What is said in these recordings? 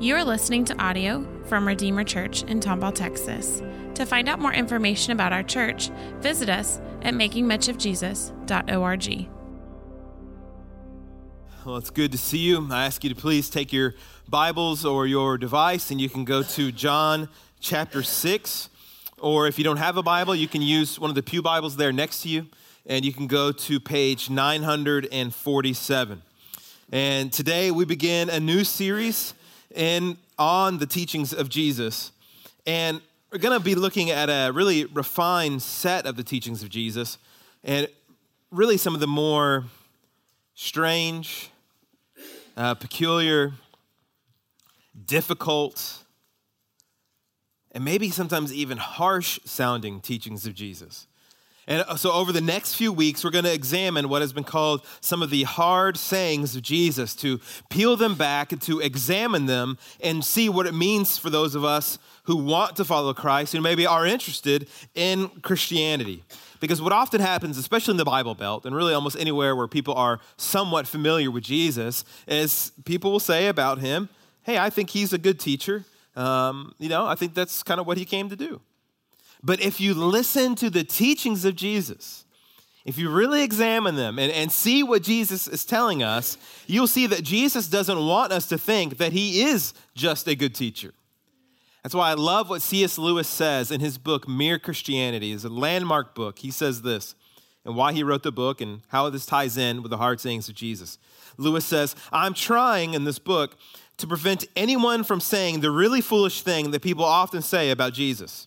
You are listening to audio from Redeemer Church in Tomball, Texas. To find out more information about our church, visit us at makingmuchofjesus.org. Well, it's good to see you. I ask you to please take your Bibles or your device and you can go to John chapter 6. Or if you don't have a Bible, you can use one of the Pew Bibles there next to you and you can go to page 947. And today we begin a new series in on the teachings of Jesus. And we're going to be looking at a really refined set of the teachings of Jesus and really some of the more strange, uh, peculiar, difficult, and maybe sometimes even harsh sounding teachings of Jesus. And uh, so, over the next few weeks, we're going to examine what has been called some of the hard sayings of Jesus, to peel them back and to examine them and see what it means for those of us who want to follow Christ and maybe are interested in Christianity. Because what often happens, especially in the Bible Belt, and really almost anywhere where people are somewhat familiar with Jesus, is people will say about him, Hey, I think he's a good teacher. Um, you know, I think that's kind of what he came to do. But if you listen to the teachings of Jesus, if you really examine them and, and see what Jesus is telling us, you'll see that Jesus doesn't want us to think that he is just a good teacher. That's why I love what C.S. Lewis says in his book, Mere Christianity. It's a landmark book. He says this, and why he wrote the book and how this ties in with the hard sayings of Jesus. Lewis says, I'm trying in this book to prevent anyone from saying the really foolish thing that people often say about Jesus.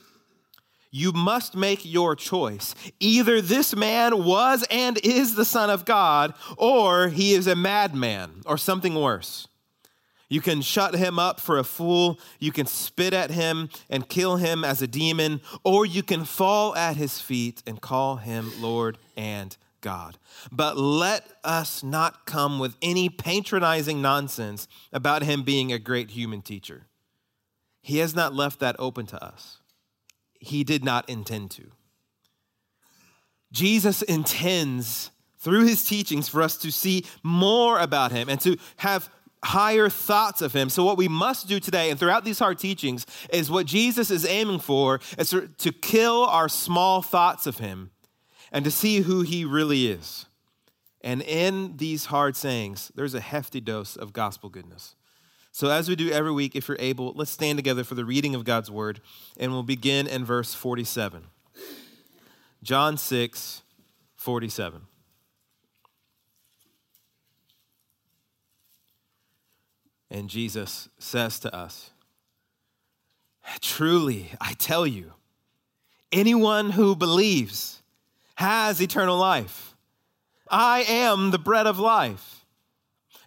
you must make your choice. Either this man was and is the Son of God, or he is a madman, or something worse. You can shut him up for a fool, you can spit at him and kill him as a demon, or you can fall at his feet and call him Lord and God. But let us not come with any patronizing nonsense about him being a great human teacher. He has not left that open to us he did not intend to. Jesus intends through his teachings for us to see more about him and to have higher thoughts of him. So, what we must do today and throughout these hard teachings is what Jesus is aiming for is to kill our small thoughts of him and to see who he really is. And in these hard sayings, there's a hefty dose of gospel goodness. So, as we do every week, if you're able, let's stand together for the reading of God's word, and we'll begin in verse 47. John 6, 47. And Jesus says to us, Truly, I tell you, anyone who believes has eternal life. I am the bread of life.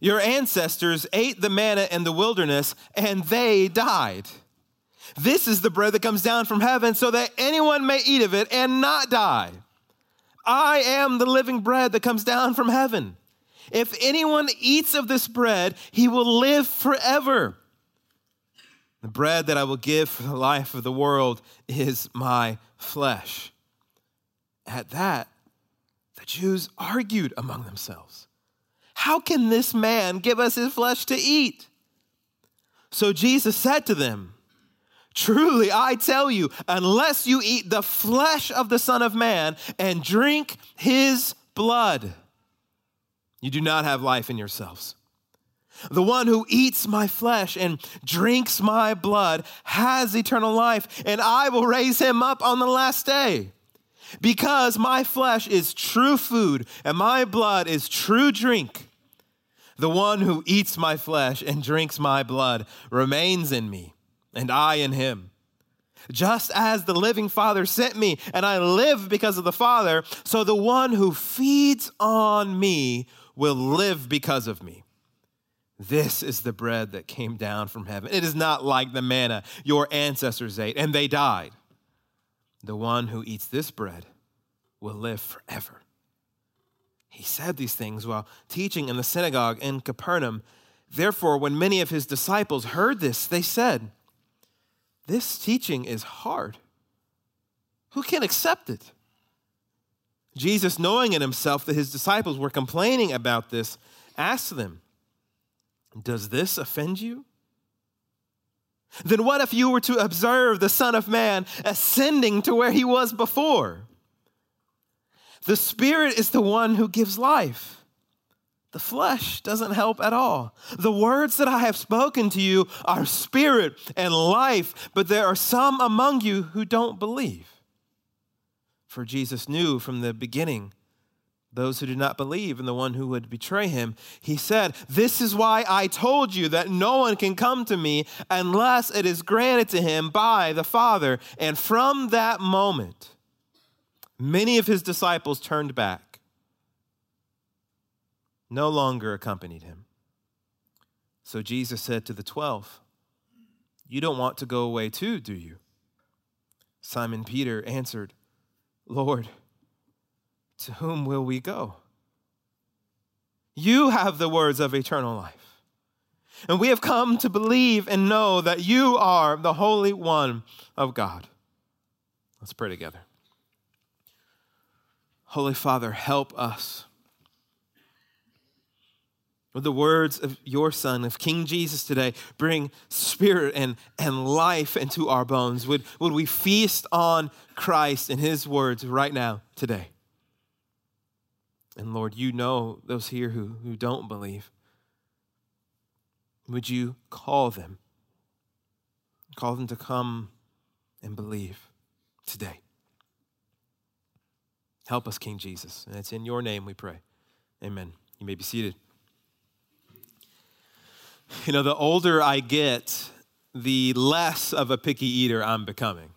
Your ancestors ate the manna in the wilderness and they died. This is the bread that comes down from heaven so that anyone may eat of it and not die. I am the living bread that comes down from heaven. If anyone eats of this bread, he will live forever. The bread that I will give for the life of the world is my flesh. At that, the Jews argued among themselves. How can this man give us his flesh to eat? So Jesus said to them, Truly, I tell you, unless you eat the flesh of the Son of Man and drink his blood, you do not have life in yourselves. The one who eats my flesh and drinks my blood has eternal life, and I will raise him up on the last day. Because my flesh is true food and my blood is true drink. The one who eats my flesh and drinks my blood remains in me, and I in him. Just as the living Father sent me, and I live because of the Father, so the one who feeds on me will live because of me. This is the bread that came down from heaven. It is not like the manna your ancestors ate, and they died. The one who eats this bread will live forever. He said these things while teaching in the synagogue in Capernaum. Therefore, when many of his disciples heard this, they said, This teaching is hard. Who can accept it? Jesus, knowing in himself that his disciples were complaining about this, asked them, Does this offend you? Then what if you were to observe the Son of Man ascending to where he was before? The Spirit is the one who gives life. The flesh doesn't help at all. The words that I have spoken to you are spirit and life, but there are some among you who don't believe. For Jesus knew from the beginning those who did not believe in the one who would betray him. He said, This is why I told you that no one can come to me unless it is granted to him by the Father. And from that moment, many of his disciples turned back, no longer accompanied him. So Jesus said to the twelve, You don't want to go away too, do you? Simon Peter answered, Lord, to whom will we go? You have the words of eternal life. And we have come to believe and know that you are the Holy One of God. Let's pray together. Holy Father, help us. With the words of your Son, of King Jesus today, bring spirit and, and life into our bones. Would, would we feast on Christ and his words right now, today? And Lord, you know those here who, who don't believe. Would you call them? Call them to come and believe today. Help us, King Jesus. And it's in your name we pray. Amen. You may be seated. You know, the older I get, the less of a picky eater I'm becoming.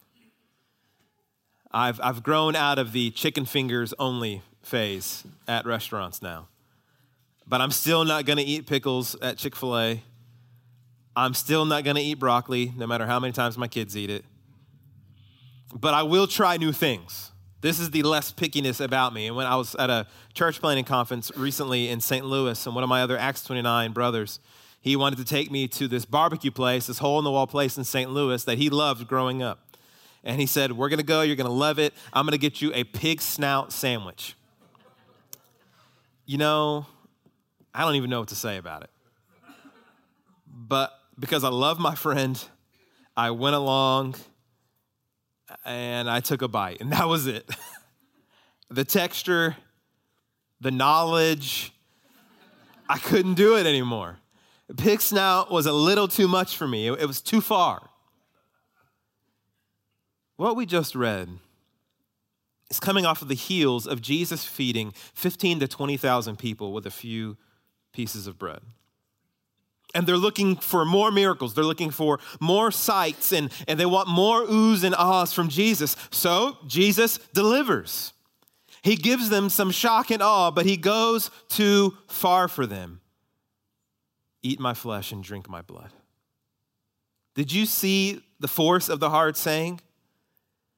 I've, I've grown out of the chicken fingers only phase at restaurants now. But I'm still not going to eat pickles at Chick fil A. I'm still not going to eat broccoli, no matter how many times my kids eat it. But I will try new things. This is the less pickiness about me. And when I was at a church planting conference recently in St. Louis, and one of my other Acts 29 brothers, he wanted to take me to this barbecue place, this hole in the wall place in St. Louis that he loved growing up. And he said, We're to go. You're to love it. I'm to get you a pig snout sandwich you know, I don't even know what to say about it. But because I love my friend, I went along and I took a bite, and that was it. the texture, the knowledge, I couldn't do it anymore. Pig snout was a little too much for me, it was too far. What we just read is coming off of the heels of Jesus feeding 15 to 20,000 people with a few pieces of bread. And they're looking for more miracles. They're looking for more sights and, and they want more oohs and ahs from Jesus. So Jesus delivers. He gives them some shock and awe, but he goes too far for them. Eat my flesh and drink my blood. Did you see the force of the hard saying?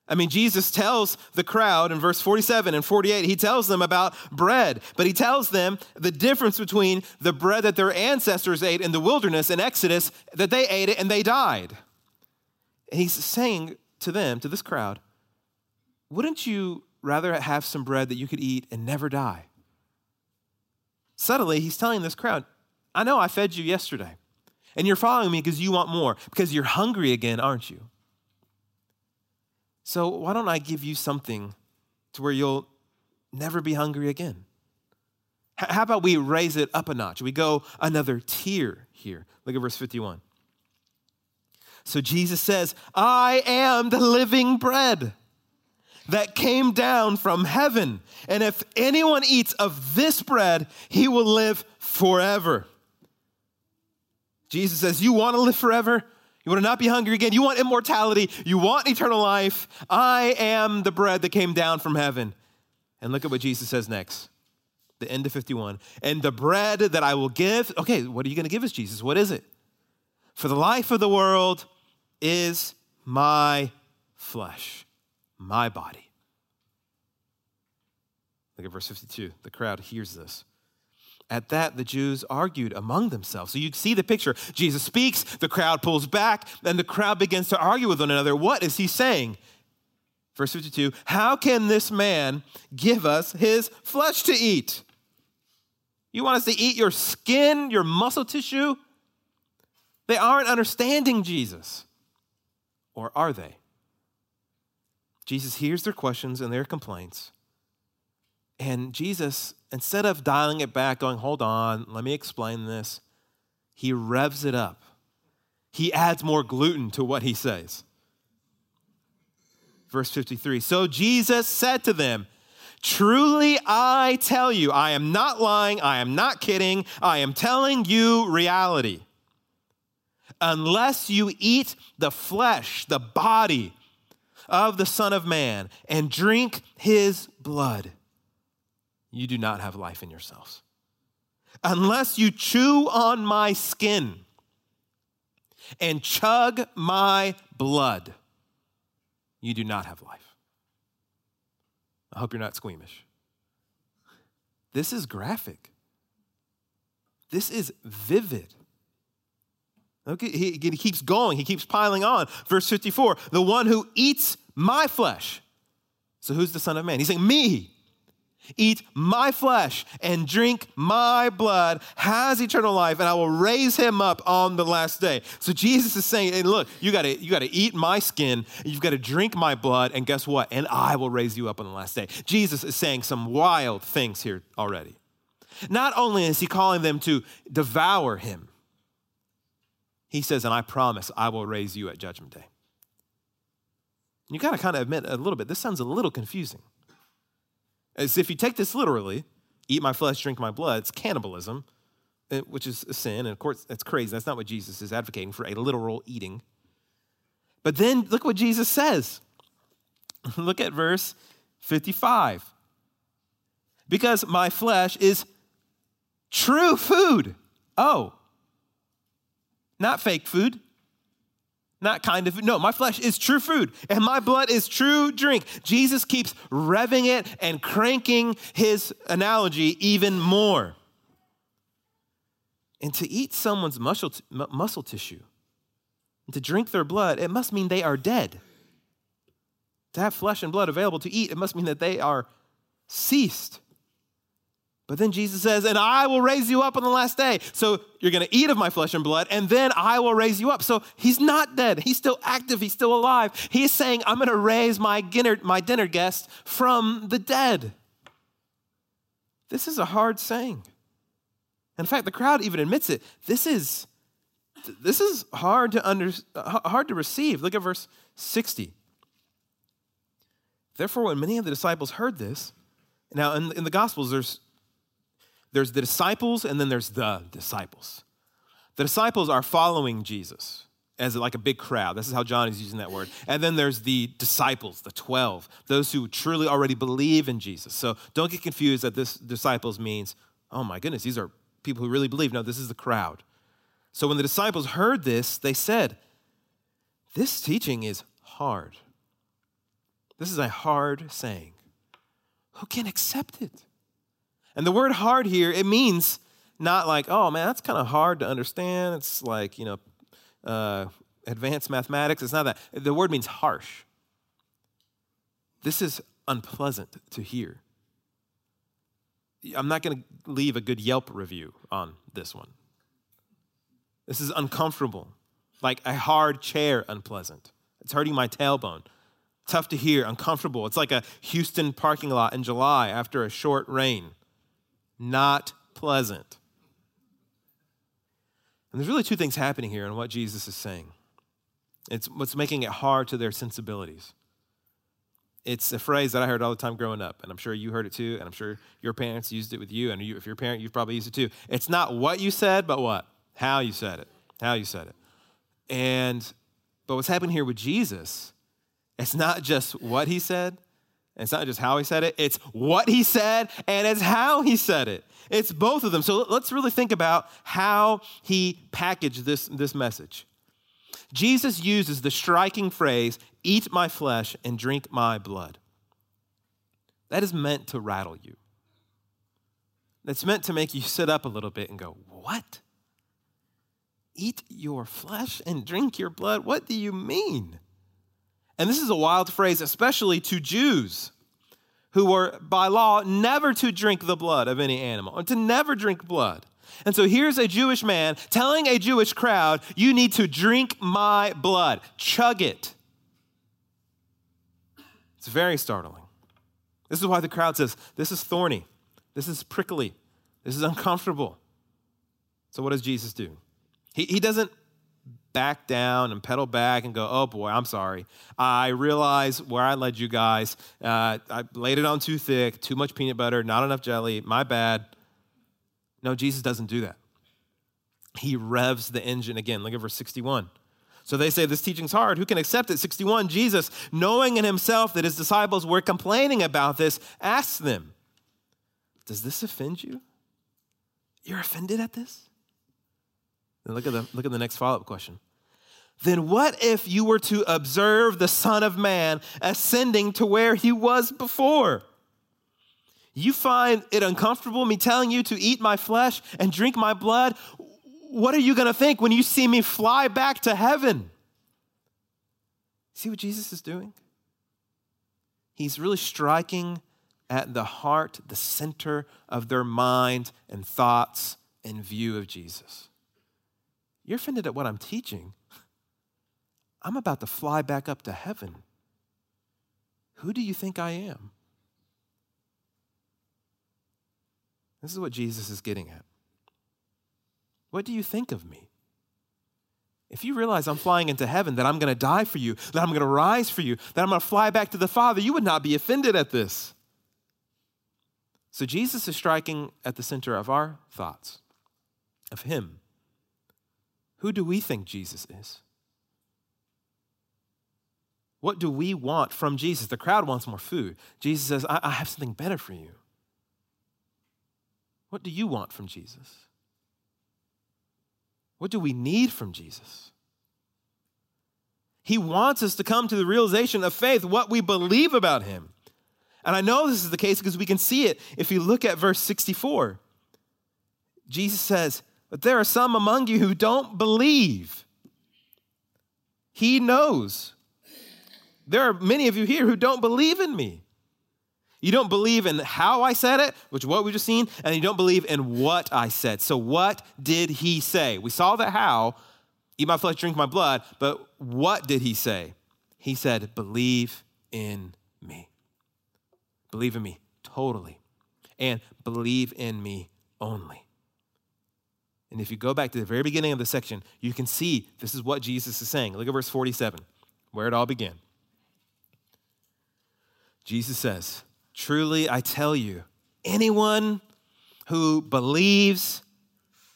I mean, Jesus tells the crowd in verse 47 and 48, he tells them about bread, but he tells them the difference between the bread that their ancestors ate in the wilderness in Exodus, that they ate it and they died. And he's saying to them, to this crowd, wouldn't you rather have some bread that you could eat and never die? Subtly, he's telling this crowd, I know I fed you yesterday, and you're following me because you want more, because you're hungry again, aren't you? So why don't I give you something to where you'll never be hungry again? How about we raise it up a notch? We go another tier here. Look at verse 51. So Jesus says, I am the living bread that came down from heaven. And if anyone eats of this bread, he will live forever. Jesus says, You want to live forever? You want to not be hungry again. You want immortality. You want eternal life. I am the bread that came down from heaven. And look at what Jesus says next. The end of 51. And the bread that I will give, okay, what are you going to give us, Jesus? What is it? For the life of the world is my flesh. my body. Look at verse 52. The crowd hears this. At that, the Jews argued among themselves. So you see the picture. Jesus speaks, the crowd pulls back, and the crowd begins to argue with one another. What is he saying? Verse 52 How can this man give us his flesh to eat? You want us to eat your skin, your muscle tissue? They aren't understanding Jesus. Or are they? Jesus hears their questions and their complaints. And Jesus, instead of dialing it back, going, hold on, let me explain this, he revs it up. He adds more gluten to what he says. Verse 53 So Jesus said to them, Truly I tell you, I am not lying, I am not kidding, I am telling you reality. Unless you eat the flesh, the body, of the Son of Man and drink his blood, you do not have life in yourselves. Unless you chew on my skin and chug my blood, you do not have life. I hope you're not squeamish. This is graphic. This is vivid. Okay, he, he keeps going, he keeps piling on. Verse 54 the one who eats my flesh. So who's the Son of Man? He's saying, Me. Eat my flesh and drink my blood has eternal life, and I will raise him up on the last day. So Jesus is saying, hey, look, you gotta, you gotta eat my skin, you've got to drink my blood, and guess what? And I will raise you up on the last day. Jesus is saying some wild things here already. Not only is he calling them to devour him, he says, and I promise I will raise you at judgment day. You got to kind of admit a little bit, this sounds a little confusing. As if you take this literally, eat my flesh, drink my blood, it's cannibalism, eh, which is a sin. And of course, that's crazy. That's not what Jesus is advocating for a literal eating. But then look what Jesus says. look at verse 55. Because my flesh is true food. Oh, not fake food, not kind of no my flesh is true food and my blood is true drink. Jesus keeps revving it and cranking his analogy even more. And to eat someone's muscle, t- muscle tissue and to drink their blood it must mean they are dead. To have flesh and blood available to eat it must mean that they are ceased but then Jesus says, and I will raise you up on the last day. So you're going to eat of my flesh and blood, and then I will raise you up. So he's not dead. He's still active. He's still alive. He's saying, I'm going to raise my dinner, my dinner guest from the dead. This is a hard saying. In fact, the crowd even admits it. This is, this is hard to under, hard to receive. Look at verse 60. Therefore, when many of the disciples heard this, now in, in the Gospels, there's there's the disciples and then there's the disciples. The disciples are following Jesus as like a big crowd. This is how John is using that word. And then there's the disciples, the 12, those who truly already believe in Jesus. So don't get confused that this disciples means, oh my goodness, these are people who really believe. No, this is the crowd. So when the disciples heard this, they said, This teaching is hard. This is a hard saying. Who can accept it? And the word hard here, it means not like, oh man, that's kind of hard to understand. It's like, you know, uh, advanced mathematics. It's not that. The word means harsh. This is unpleasant to hear. I'm not going to leave a good Yelp review on this one. This is uncomfortable, like a hard chair, unpleasant. It's hurting my tailbone. Tough to hear, uncomfortable. It's like a Houston parking lot in July after a short rain not pleasant. And there's really two things happening here in what Jesus is saying. It's what's making it hard to their sensibilities. It's a phrase that I heard all the time growing up, and I'm sure you heard it too, and I'm sure your parents used it with you, and you, if you're a parent, you've probably used it too. It's not what you said, but what? How you said it. How you said it. And, but what's happening here with Jesus, it's not just what he said, it's not just how he said it, it's what he said and it's how he said it. It's both of them. So let's really think about how he packaged this, this message. Jesus uses the striking phrase, eat my flesh and drink my blood. That is meant to rattle you. That's meant to make you sit up a little bit and go, What? Eat your flesh and drink your blood? What do you mean? And this is a wild phrase, especially to Jews who were by law never to drink the blood of any animal, or to never drink blood. And so here's a Jewish man telling a Jewish crowd, You need to drink my blood, chug it. It's very startling. This is why the crowd says, This is thorny, this is prickly, this is uncomfortable. So, what does Jesus do? He, he doesn't back down and pedal back and go, oh boy, I'm sorry. I realize where I led you guys. Uh, I laid it on too thick, too much peanut butter, not enough jelly, my bad. No, Jesus doesn't do that. He revs the engine again. Look at verse 61. So they say this teaching's hard. Who can accept it? 61, Jesus, knowing in himself that his disciples were complaining about this, asks them, Does this offend you? You're offended at this? And look at the, look at the next follow up question. Then what if you were to observe the Son of Man ascending to where he was before? You find it uncomfortable me telling you to eat my flesh and drink my blood? What are you going to think when you see me fly back to heaven? See what Jesus is doing? He's really striking at the heart, the center of their mind and thoughts and view of Jesus. You're offended at what I'm teaching. I'm about to fly back up to heaven. Who do you think I am? This is what Jesus is getting at. What do you think of me? If you realize I'm flying into heaven, that I'm going to die for you, that I'm going to rise for you, that I'm going to fly back to the Father, you would not be offended at this. So Jesus is striking at the center of our thoughts, of Him. Who do we think Jesus is? What do we want from Jesus? The crowd wants more food. Jesus says, I, I have something better for you. What do you want from Jesus? What do we need from Jesus? He wants us to come to the realization of faith, what we believe about him. And I know this is the case because we can see it if you look at verse 64. Jesus says, but there are some among you who don't believe. He knows. There are many of you here who don't believe in me. You don't believe in how I said it, which what we just seen, and you don't believe in what I said. So, what did he say? We saw the how, eat my flesh, drink my blood, but what did he say? He said, believe in me. Believe in me totally, and believe in me only. And if you go back to the very beginning of the section, you can see this is what Jesus is saying. Look at verse 47, where it all began. Jesus says, Truly I tell you, anyone who believes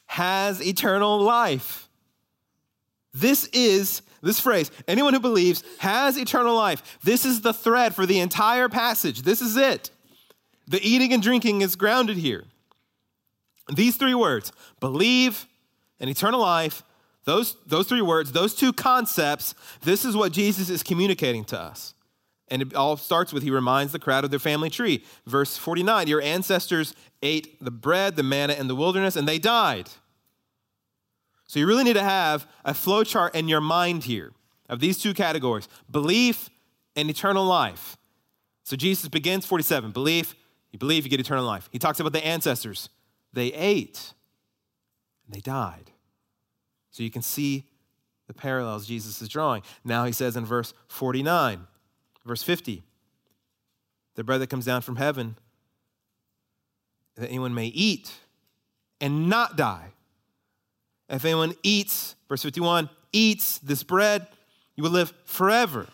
has eternal life. This is this phrase, anyone who believes has eternal life. This is the thread for the entire passage. This is it. The eating and drinking is grounded here. These three words, believe and eternal life, those, those three words, those two concepts, this is what Jesus is communicating to us. And it all starts with he reminds the crowd of their family tree. Verse 49 Your ancestors ate the bread, the manna in the wilderness, and they died. So you really need to have a flow chart in your mind here of these two categories belief and eternal life. So Jesus begins 47 belief, you believe, you get eternal life. He talks about the ancestors. They ate and they died. So you can see the parallels Jesus is drawing. Now he says in verse 49, verse 50, the bread that comes down from heaven, that anyone may eat and not die. If anyone eats, verse 51, eats this bread, you will live forever.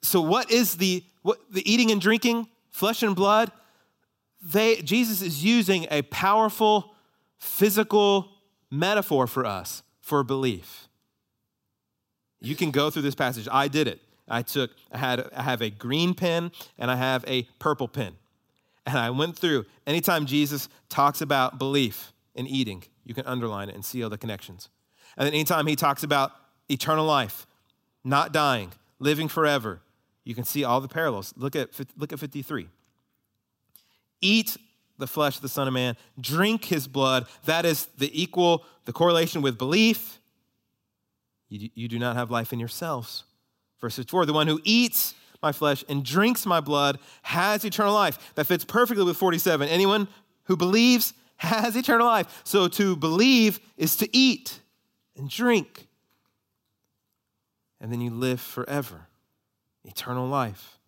So, what is the, what, the eating and drinking, flesh and blood? They, Jesus is using a powerful physical metaphor for us for belief. You can go through this passage. I did it. I took, I had, I have a green pen and I have a purple pen. And I went through, anytime Jesus talks about belief in eating, you can underline it and see all the connections. And then anytime he talks about eternal life, not dying, living forever. You can see all the parallels. Look at, look at 53. Eat the flesh of the Son of Man, drink his blood. That is the equal, the correlation with belief. You, you do not have life in yourselves. Verse 4 The one who eats my flesh and drinks my blood has eternal life. That fits perfectly with 47. Anyone who believes has eternal life. So to believe is to eat and drink. And then you live forever, eternal life.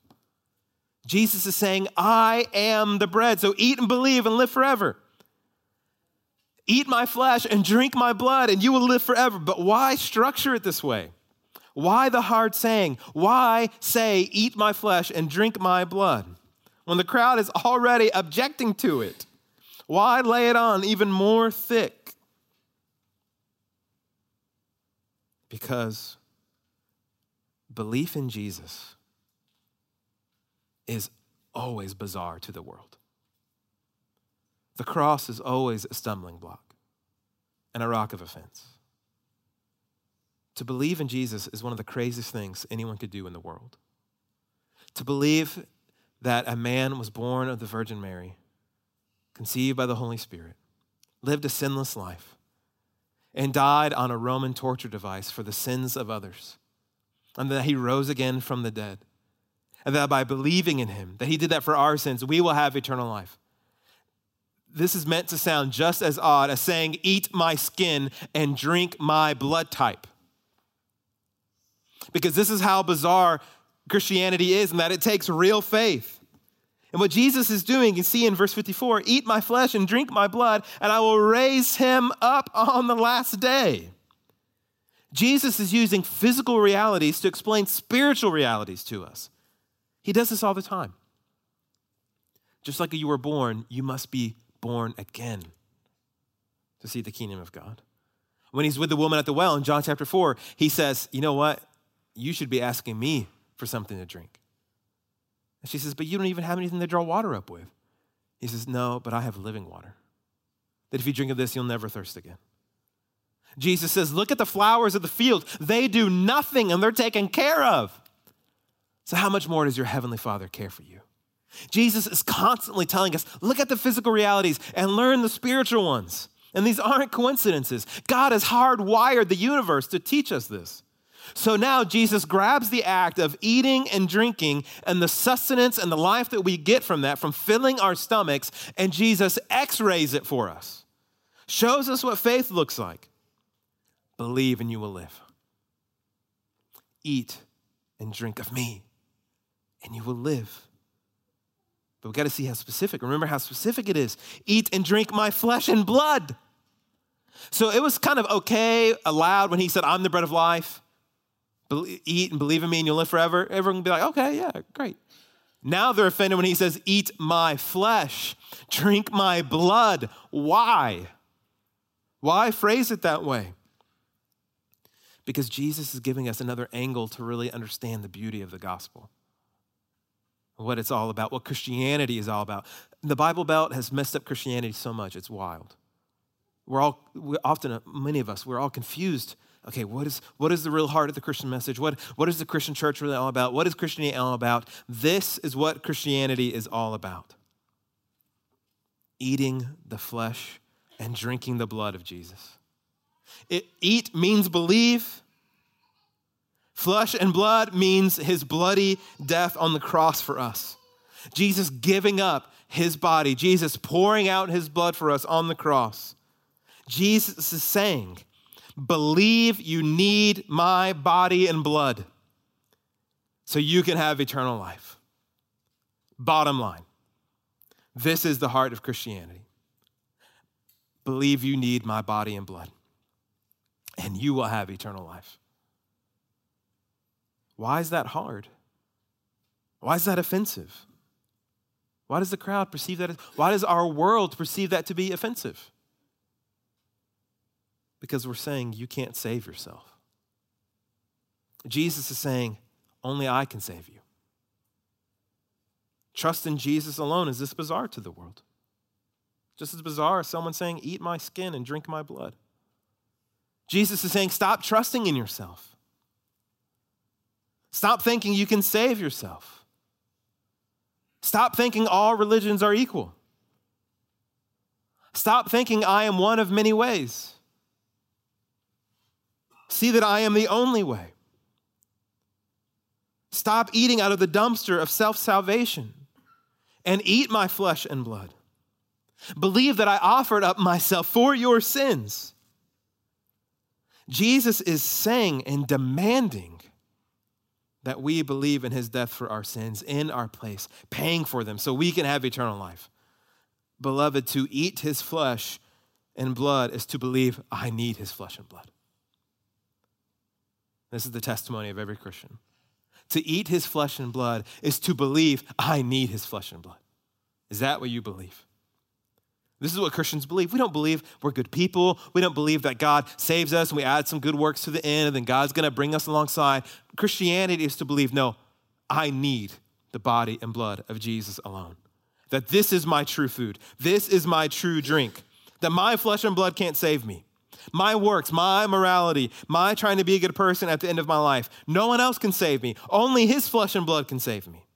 Jesus is saying, I am the bread. So eat and believe and live forever. Eat my flesh and drink my blood, and you will live forever. But why structure it this way? Why the hard saying? Why say, Eat my flesh and drink my blood? When the crowd is already objecting to it. Why lay it on even more thick? Because belief in Jesus is always bizarre to the world. The cross is always a stumbling block and a rock of offense. To believe in Jesus is one of the craziest things anyone could do in the world. To believe that a man was born of the Virgin Mary, conceived by the Holy Spirit, lived a sinless life, and died on a Roman torture device for the sins of others, and that he rose again from the dead, and that by believing in him, that he did that for our sins, we will have eternal life. This is meant to sound just as odd as saying, Eat my skin and drink my blood type because this is how bizarre Christianity is and that it takes real faith. And what Jesus is doing, you see in verse 54 eat my flesh and drink my blood, and I will raise him up on the last day. Jesus is using physical realities to explain spiritual realities to us. He does this all the time. Just like you were born, you must be born again to see the kingdom of God. When he's with the woman at the well in John chapter 4, he says, You know what? You should be asking me for something to drink. And she says, But you don't even have anything to draw water up with. He says, No, but I have living water. That if you drink of this, you'll never thirst again. Jesus says, Look at the flowers of the field. They do nothing and they're taken care of. So, how much more does your heavenly Father care for you? Jesus is constantly telling us, Look at the physical realities and learn the spiritual ones. And these aren't coincidences. God has hardwired the universe to teach us this. So now Jesus grabs the act of eating and drinking and the sustenance and the life that we get from that, from filling our stomachs, and Jesus x rays it for us. Shows us what faith looks like. Believe and you will live. Eat and drink of me, and you will live. But we got to see how specific. Remember how specific it is. Eat and drink my flesh and blood. So it was kind of okay, allowed when he said, I'm the bread of life eat and believe in me and you'll live forever, everyone can be like, okay, yeah, great. Now they're offended when he says, eat my flesh, drink my blood. Why? Why phrase it that way? Because Jesus is giving us another angle to really understand the beauty of the gospel, what it's all about, what Christianity is all about. The Bible Belt has messed up Christianity so much, it's wild. We're all, we're often, uh, many of us, we're all confused okay, what is, what is the real heart of the Christian message? What, what is the Christian church really all about? What is Christianity all about? This is what Christianity is all about eating the flesh and drinking the blood of Jesus. It, eat means believe. Flesh and blood means his bloody death on the cross for us. Jesus giving up his body, Jesus pouring out his blood for us on the cross. Jesus is saying, Believe you need my body and blood so you can have eternal life. Bottom line this is the heart of Christianity. Believe you need my body and blood, and you will have eternal life. Why is that hard? Why is that offensive? Why does the crowd perceive that? Why does our world perceive that to be offensive? Because we're saying you can't save yourself. Jesus is saying, only I can save you. Trust in Jesus alone is this bizarre to the world. Just as bizarre as someone saying, Eat my skin and drink my blood. Jesus is saying, Stop trusting in yourself. Stop thinking you can save yourself. Stop thinking all religions are equal. Stop thinking I am one of many ways. See that I am the only way. Stop eating out of the dumpster of self salvation and eat my flesh and blood. Believe that I offered up myself for your sins. Jesus is saying and demanding that we believe in his death for our sins in our place, paying for them so we can have eternal life. Beloved, to eat his flesh and blood is to believe I need his flesh and blood. This is the testimony of every Christian. To eat his flesh and blood is to believe I need his flesh and blood. Is that what you believe? This is what Christians believe. We don't believe we're good people. We don't believe that God saves us and we add some good works to the end and then God's going to bring us alongside. Christianity is to believe, no, I need the body and blood of Jesus alone. That this is my true food. This is my true drink. That my flesh and blood can't save me. My works, my morality, my trying to be a good person at the end of my life. No one else can save me. Only his flesh and blood can save me.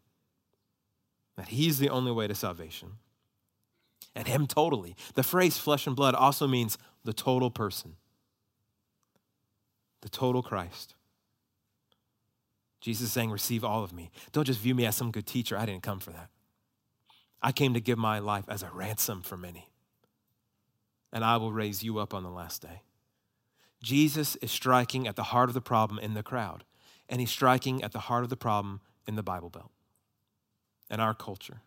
That he's the only way to salvation. And him totally. The phrase flesh and blood also means the total person, the total Christ. Jesus is saying, Receive all of me. Don't just view me as some good teacher. I didn't come for that. I came to give my life as a ransom for many and I will raise you up on the last day. Jesus is striking at the heart of the problem in the crowd, and he's striking at the heart of the problem in the Bible Belt and our culture.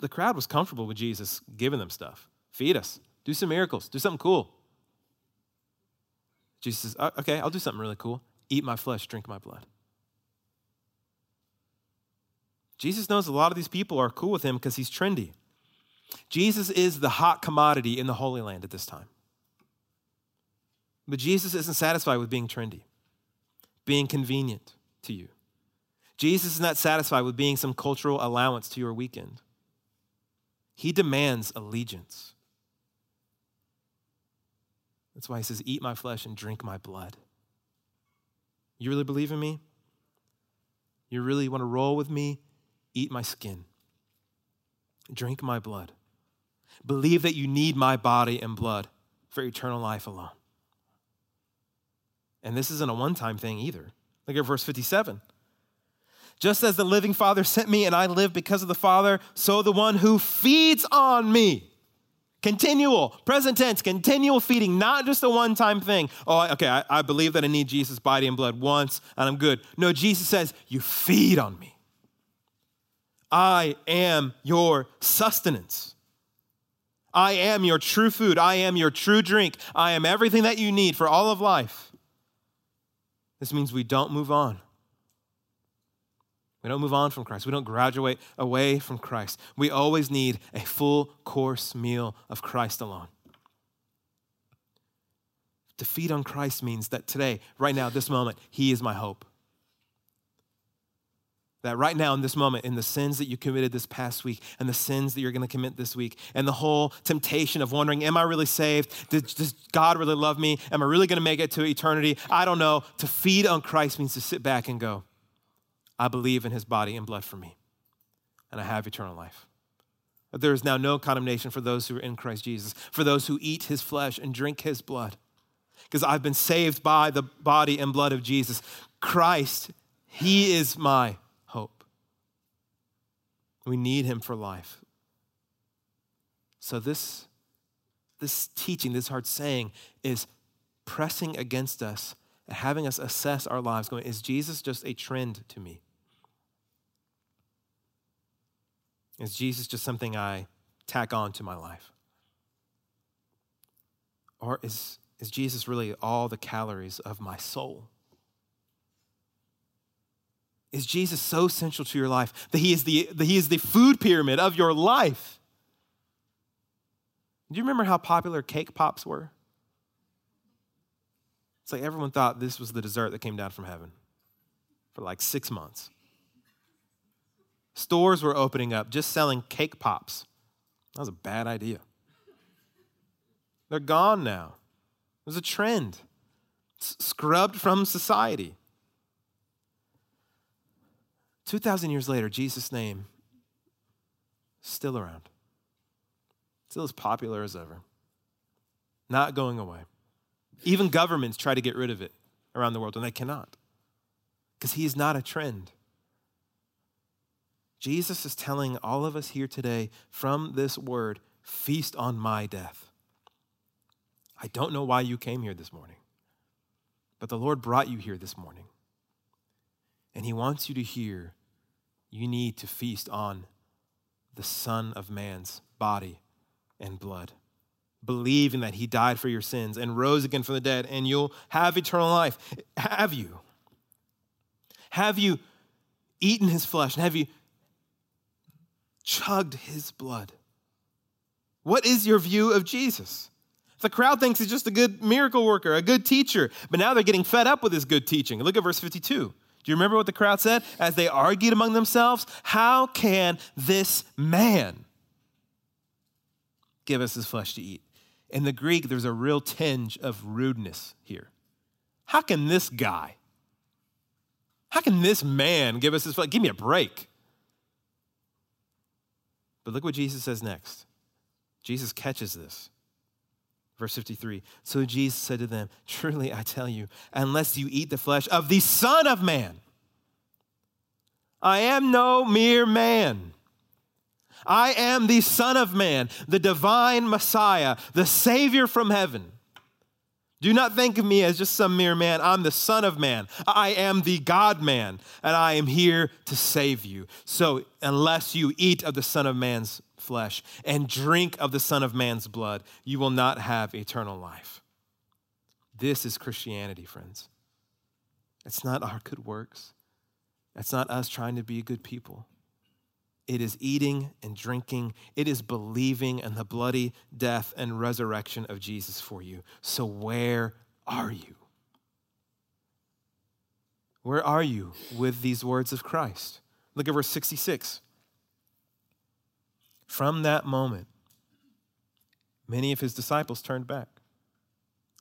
The crowd was comfortable with Jesus giving them stuff feed us, do some miracles, do something cool. Jesus says, uh, okay, I'll do something really cool. Eat my flesh, drink my blood. Jesus knows a lot of these people are cool with him because he's trendy. Jesus is the hot commodity in the Holy Land at this time. But Jesus isn't satisfied with being trendy, being convenient to you. Jesus is not satisfied with being some cultural allowance to your weekend. He demands allegiance. That's why he says, Eat my flesh and drink my blood. You really believe in me? You really want to roll with me? Eat my skin, drink my blood. Believe that you need my body and blood for eternal life alone. And this isn't a one time thing either. Look at verse 57. Just as the living Father sent me and I live because of the Father, so the one who feeds on me. Continual, present tense, continual feeding, not just a one time thing. Oh, okay, I, I believe that I need Jesus' body and blood once and I'm good. No, Jesus says, You feed on me. I am your sustenance. I am your true food. I am your true drink. I am everything that you need for all of life. This means we don't move on. We don't move on from Christ. We don't graduate away from Christ. We always need a full course meal of Christ alone. To feed on Christ means that today, right now, this moment, He is my hope. That right now, in this moment, in the sins that you committed this past week and the sins that you're going to commit this week, and the whole temptation of wondering, Am I really saved? Does, God really love me? Am I really going to make it to eternity? I don't know. To feed on Christ means to sit back and go, I believe in his body and blood for me, and I have eternal life. There is now no condemnation for those who are in Christ Jesus, for those who eat his flesh and drink his blood, because I've been saved by the body and blood of Jesus. Christ, he is my hope. we need him for life. So this, this teaching, this hard saying is pressing against us and having us assess our lives, going, is Jesus just a trend to me? Is Jesus just something I tack on to my life? Or is, is Jesus really all the calories of my soul? Is Jesus so central to your life that he is the, that he is the food pyramid of your life? Do you remember how popular cake pops were? It's like everyone thought this was the dessert that came down from heaven for like six months. Stores were opening up just selling cake pops. That was a bad idea. They're gone now. It was a trend, scrubbed from society. 2,000 years later, Jesus' name still around, still as popular as ever, not going away. Even governments try to get rid of it around the world, and they cannot because he is not a trend. Jesus is telling all of us here today from this word feast on my death. I don't know why you came here this morning, but the Lord brought you here this morning. And he wants you to hear you need to feast on the Son of Man's body and blood, believing that he died for your sins and rose again from the dead, and you'll have eternal life. Have you? Have you eaten his flesh? And have you chugged his blood? What is your view of Jesus? The crowd thinks he's just a good miracle worker, a good teacher, but now they're getting fed up with his good teaching. Look at verse 52. Do you remember what the crowd said as they argued among themselves? How can this man give us his flesh to eat? In the Greek, there's a real tinge of rudeness here. How can this guy, how can this man give us his flesh? Give me a break. But look what Jesus says next. Jesus catches this. Verse 53 So Jesus said to them, Truly I tell you, unless you eat the flesh of the Son of Man, I am no mere man. I am the Son of Man, the divine Messiah, the Savior from heaven. Do not think of me as just some mere man. I'm the Son of Man. I am the God man, and I am here to save you. So, unless you eat of the Son of Man's flesh and drink of the Son of Man's blood, you will not have eternal life. This is Christianity, friends. It's not our good works, it's not us trying to be good people. It is eating and drinking. It is believing in the bloody death and resurrection of Jesus for you. So, where are you? Where are you with these words of Christ? Look at verse 66. From that moment, many of his disciples turned back,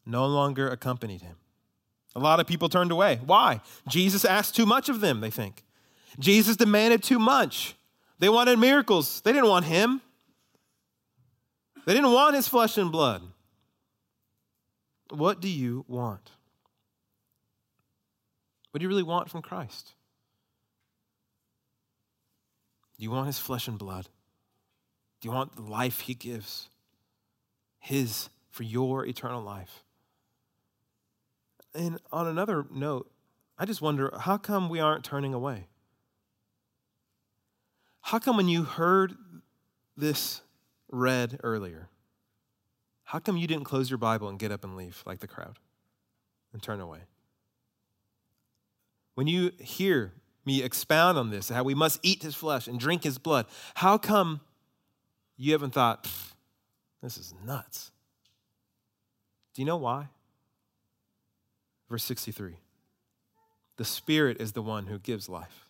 no longer accompanied him. A lot of people turned away. Why? Jesus asked too much of them, they think. Jesus demanded too much. They wanted miracles. They didn't want him. They didn't want his flesh and blood. What do you want? What do you really want from Christ? Do you want his flesh and blood? Do you want the life he gives? His for your eternal life. And on another note, I just wonder how come we aren't turning away? How come when you heard this read earlier, how come you didn't close your Bible and get up and leave like the crowd and turn away? When you hear me expound on this, how we must eat his flesh and drink his blood, how come you haven't thought, this is nuts? Do you know why? Verse 63 The Spirit is the one who gives life.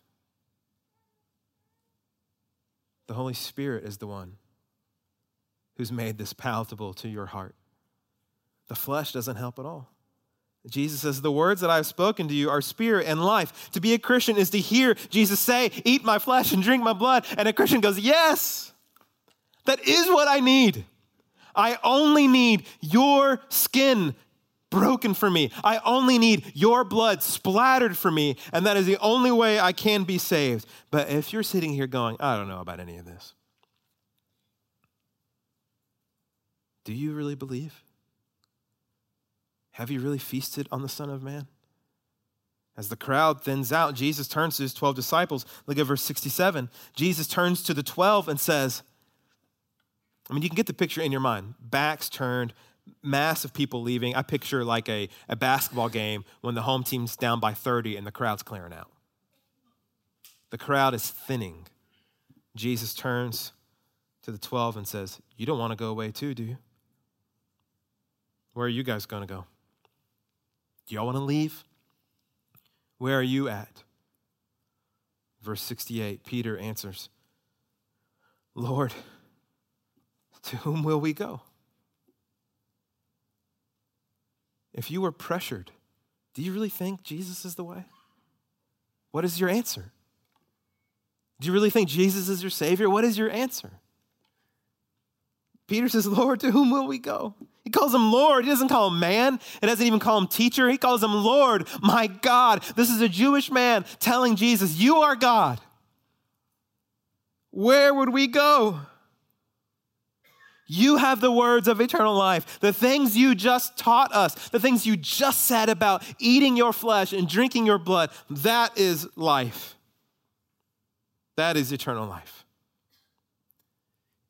The Holy Spirit is the one who's made this palatable to your heart. The flesh doesn't help at all. Jesus says, The words that I've spoken to you are spirit and life. To be a Christian is to hear Jesus say, Eat my flesh and drink my blood. And a Christian goes, Yes, that is what I need. I only need your skin broken for me. I only need your blood splattered for me, and that is the only way I can be saved. But if you're sitting here going, I don't know about any of this, do you really believe? Have you really feasted on the Son of Man? As the crowd thins out, Jesus turns to his 12 disciples. Look at verse 67. Jesus turns to the 12 and says, I mean, you can get the picture in your mind. Backs turned, mass of people leaving. I picture like a, a basketball game when the home team's down by 30 and the crowd's clearing out. The crowd is thinning. Jesus turns to the 12 and says, You don't want to go away too, do you? Where are you guys going to go? Do y'all want to leave? Where are you at? Verse 68, Peter answers, Lord, to whom will we go? If you were pressured, do you really think Jesus is the way? What is your answer? Do you really think Jesus is your Savior? What is your answer? Peter says, Lord, to whom will we go? He calls him Lord. He doesn't call him man. He doesn't even call him teacher. He calls him Lord, my God. This is a Jewish man telling Jesus, You are God. Where would we go? You have the words of eternal life. The things you just taught us, the things you just said about eating your flesh and drinking your blood, that is life. That is eternal life.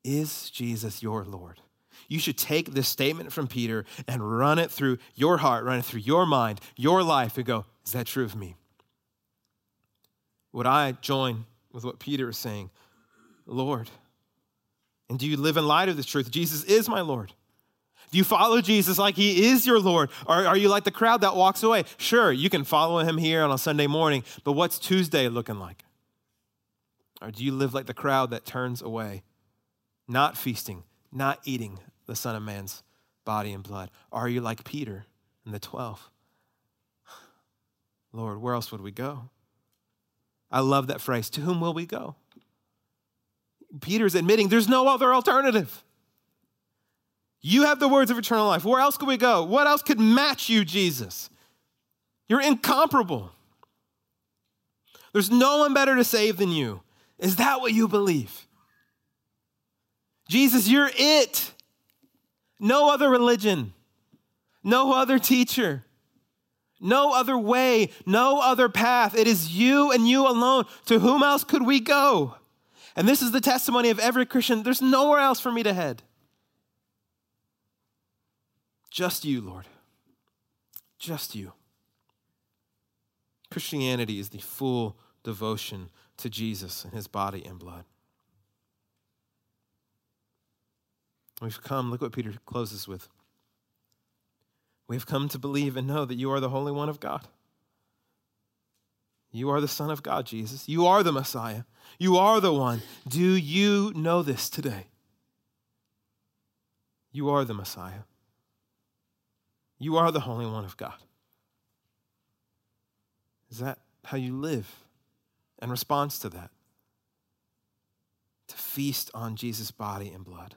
Is Jesus your Lord? You should take this statement from Peter and run it through your heart, run it through your mind, your life, and go, is that true of me? Would I join with what Peter is saying? Lord, and do you live in light of this truth? Jesus is my Lord. Do you follow Jesus like he is your Lord? Or are you like the crowd that walks away? Sure, you can follow him here on a Sunday morning, but what's Tuesday looking like? Or do you live like the crowd that turns away, not feasting, not eating the Son of Man's body and blood? Or are you like Peter and the 12? Lord, where else would we go? I love that phrase. To whom will we go? Peter's admitting there's no other alternative. You have the words of eternal life. Where else could we go? What else could match you, Jesus? You're incomparable. There's no one better to save than you. Is that what you believe? Jesus, you're it. No other religion, no other teacher, no other way, no other path. It is you and you alone. To whom else could we go? And this is the testimony of every Christian. There's nowhere else for me to head. Just you, Lord. Just you. Christianity is the full devotion to Jesus and his body and blood. We've come, look what Peter closes with. We've come to believe and know that you are the Holy One of God. You are the Son of God, Jesus. You are the Messiah. You are the one. Do you know this today? You are the Messiah. You are the Holy One of God. Is that how you live in response to that? To feast on Jesus' body and blood.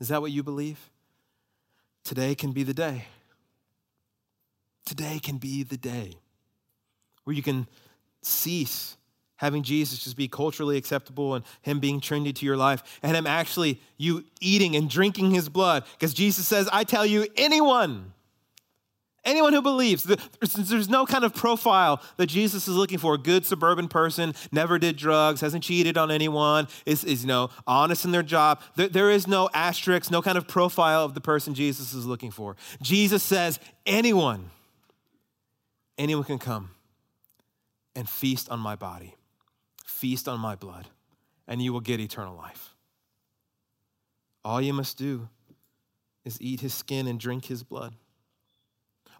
Is that what you believe? Today can be the day. Today can be the day where you can cease having Jesus just be culturally acceptable and him being trendy to your life and him actually you eating and drinking his blood because Jesus says, I tell you, anyone, anyone who believes, there's no kind of profile that Jesus is looking for. A good suburban person, never did drugs, hasn't cheated on anyone, is, is you know, honest in their job. There, there is no asterisk, no kind of profile of the person Jesus is looking for. Jesus says, anyone, anyone can come and feast on my body, feast on my blood, and you will get eternal life. All you must do is eat his skin and drink his blood.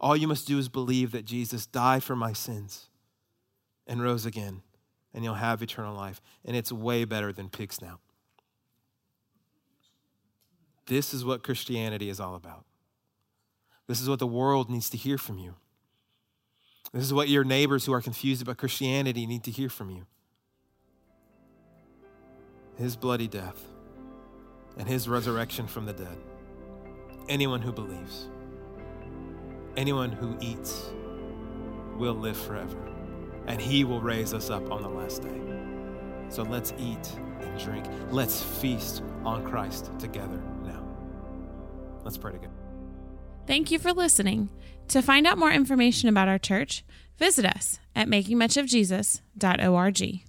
All you must do is believe that Jesus died for my sins and rose again, and you'll have eternal life. And it's way better than pig snout. This is what Christianity is all about. This is what the world needs to hear from you. This is what your neighbors who are confused about Christianity need to hear from you. His bloody death and his resurrection from the dead. Anyone who believes, anyone who eats, will live forever, and he will raise us up on the last day. So let's eat and drink. Let's feast on Christ together now. Let's pray together. Thank you for listening. To find out more information about our church, visit us at makingmuchofjesus.org.